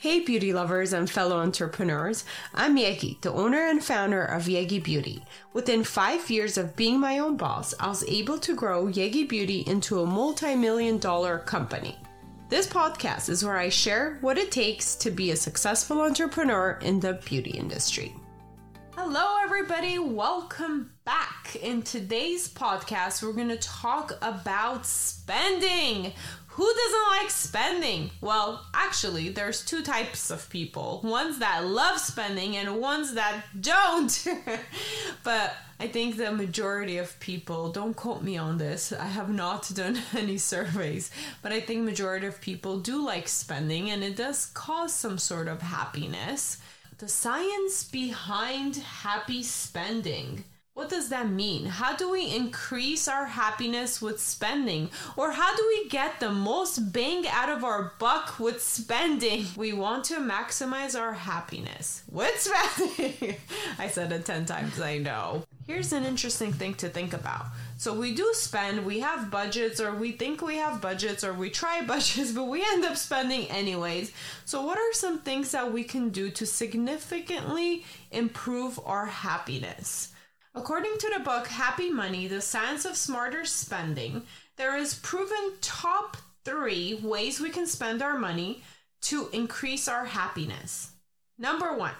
Hey, beauty lovers and fellow entrepreneurs. I'm Yegi, the owner and founder of Yegi Beauty. Within five years of being my own boss, I was able to grow Yegi Beauty into a multi million dollar company. This podcast is where I share what it takes to be a successful entrepreneur in the beauty industry. Hello, everybody. Welcome back. In today's podcast, we're going to talk about spending. Who doesn't like spending? Well, actually, there's two types of people ones that love spending and ones that don't. but I think the majority of people, don't quote me on this, I have not done any surveys, but I think majority of people do like spending and it does cause some sort of happiness. The science behind happy spending. What does that mean? How do we increase our happiness with spending? Or how do we get the most bang out of our buck with spending? We want to maximize our happiness with spending. I said it 10 times, I know. Here's an interesting thing to think about. So we do spend, we have budgets, or we think we have budgets, or we try budgets, but we end up spending anyways. So, what are some things that we can do to significantly improve our happiness? According to the book Happy Money The Science of Smarter Spending, there is proven top three ways we can spend our money to increase our happiness. Number one,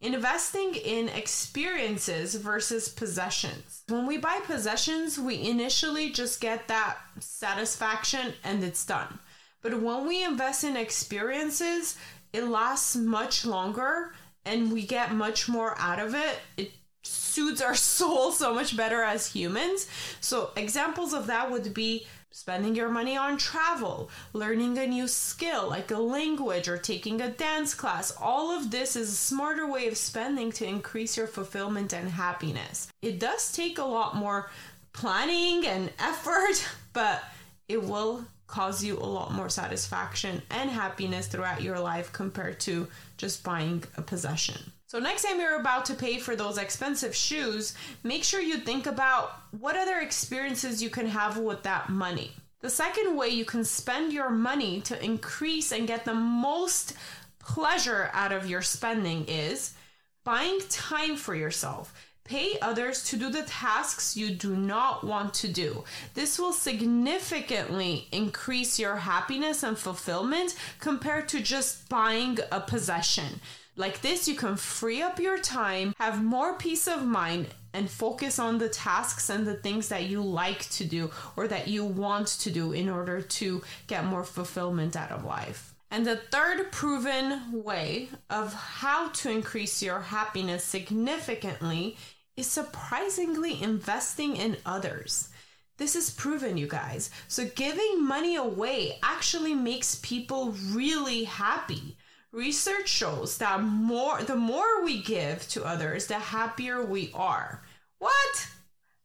investing in experiences versus possessions. When we buy possessions, we initially just get that satisfaction and it's done. But when we invest in experiences, it lasts much longer and we get much more out of it. It suits our soul so much better as humans. So, examples of that would be spending your money on travel, learning a new skill like a language or taking a dance class. All of this is a smarter way of spending to increase your fulfillment and happiness. It does take a lot more planning and effort, but it will cause you a lot more satisfaction and happiness throughout your life compared to just buying a possession. So, next time you're about to pay for those expensive shoes, make sure you think about what other experiences you can have with that money. The second way you can spend your money to increase and get the most pleasure out of your spending is buying time for yourself. Pay others to do the tasks you do not want to do. This will significantly increase your happiness and fulfillment compared to just buying a possession. Like this, you can free up your time, have more peace of mind, and focus on the tasks and the things that you like to do or that you want to do in order to get more fulfillment out of life. And the third proven way of how to increase your happiness significantly is surprisingly investing in others. This is proven, you guys. So, giving money away actually makes people really happy. Research shows that more the more we give to others, the happier we are. What?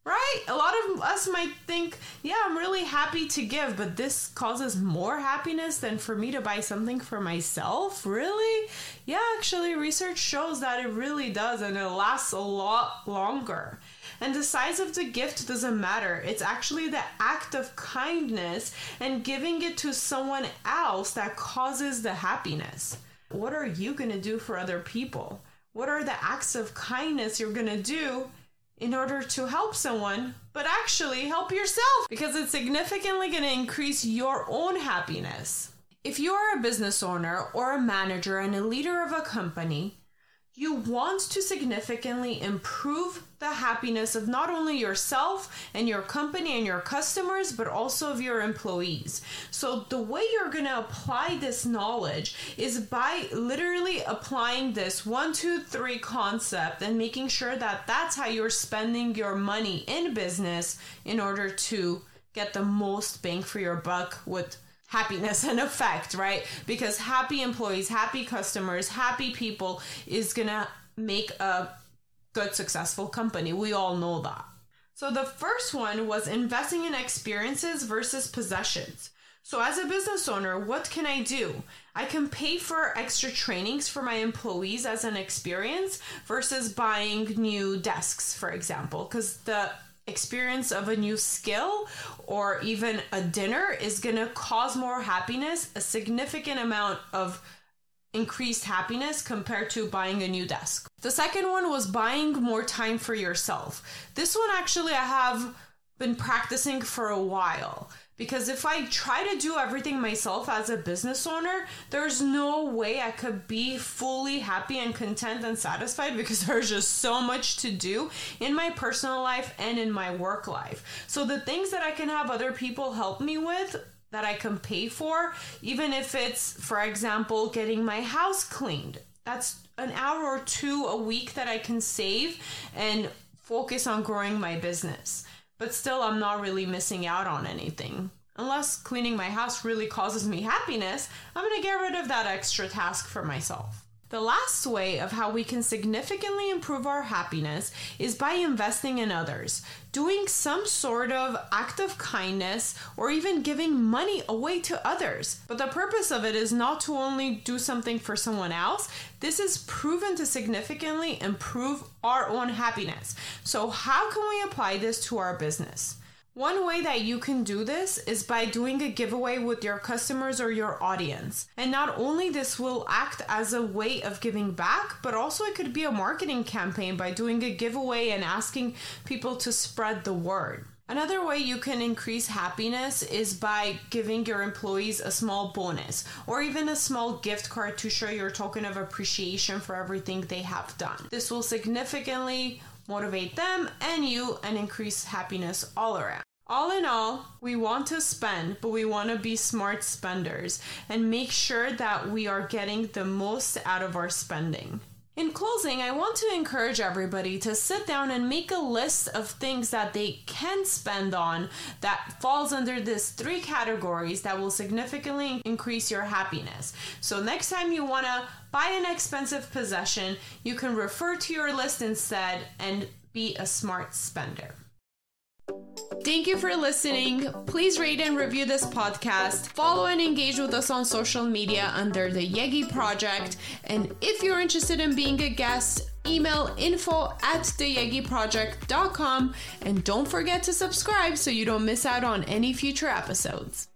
Right? A lot of us might think, yeah, I'm really happy to give, but this causes more happiness than for me to buy something for myself? Really? Yeah, actually, research shows that it really does, and it lasts a lot longer. And the size of the gift doesn't matter. It's actually the act of kindness and giving it to someone else that causes the happiness what are you going to do for other people? What are the acts of kindness you're going to do in order to help someone, but actually help yourself? Because it's significantly going to increase your own happiness. If you are a business owner or a manager and a leader of a company, you want to significantly improve the happiness of not only yourself and your company and your customers, but also of your employees. So, the way you're going to apply this knowledge is by literally applying this one, two, three concept and making sure that that's how you're spending your money in business in order to get the most bang for your buck with happiness and effect, right? Because happy employees, happy customers, happy people is gonna make a good, successful company. We all know that. So the first one was investing in experiences versus possessions. So, as a business owner, what can I do? I can pay for extra trainings for my employees as an experience versus buying new desks, for example, because the experience of a new skill or even a dinner is going to cause more happiness, a significant amount of increased happiness compared to buying a new desk. The second one was buying more time for yourself. This one actually I have been practicing for a while because if I try to do everything myself as a business owner, there's no way I could be fully happy and content and satisfied because there's just so much to do in my personal life and in my work life. So the things that I can have other people help me with that I can pay for, even if it's, for example, getting my house cleaned. That's an hour or two a week that I can save and focus on growing my business. But still, I'm not really missing out on anything. Unless cleaning my house really causes me happiness, I'm gonna get rid of that extra task for myself. The last way of how we can significantly improve our happiness is by investing in others, doing some sort of act of kindness, or even giving money away to others. But the purpose of it is not to only do something for someone else, this is proven to significantly improve our own happiness. So, how can we apply this to our business? One way that you can do this is by doing a giveaway with your customers or your audience. And not only this will act as a way of giving back, but also it could be a marketing campaign by doing a giveaway and asking people to spread the word. Another way you can increase happiness is by giving your employees a small bonus or even a small gift card to show your token of appreciation for everything they have done. This will significantly motivate them and you, and increase happiness all around. All in all, we want to spend, but we want to be smart spenders and make sure that we are getting the most out of our spending. In closing, I want to encourage everybody to sit down and make a list of things that they can spend on that falls under these three categories that will significantly increase your happiness. So next time you want to buy an expensive possession, you can refer to your list instead and be a smart spender. Thank you for listening. Please rate and review this podcast. Follow and engage with us on social media under the Yegi Project. And if you're interested in being a guest, email info at theyegiproject.com and don't forget to subscribe so you don't miss out on any future episodes.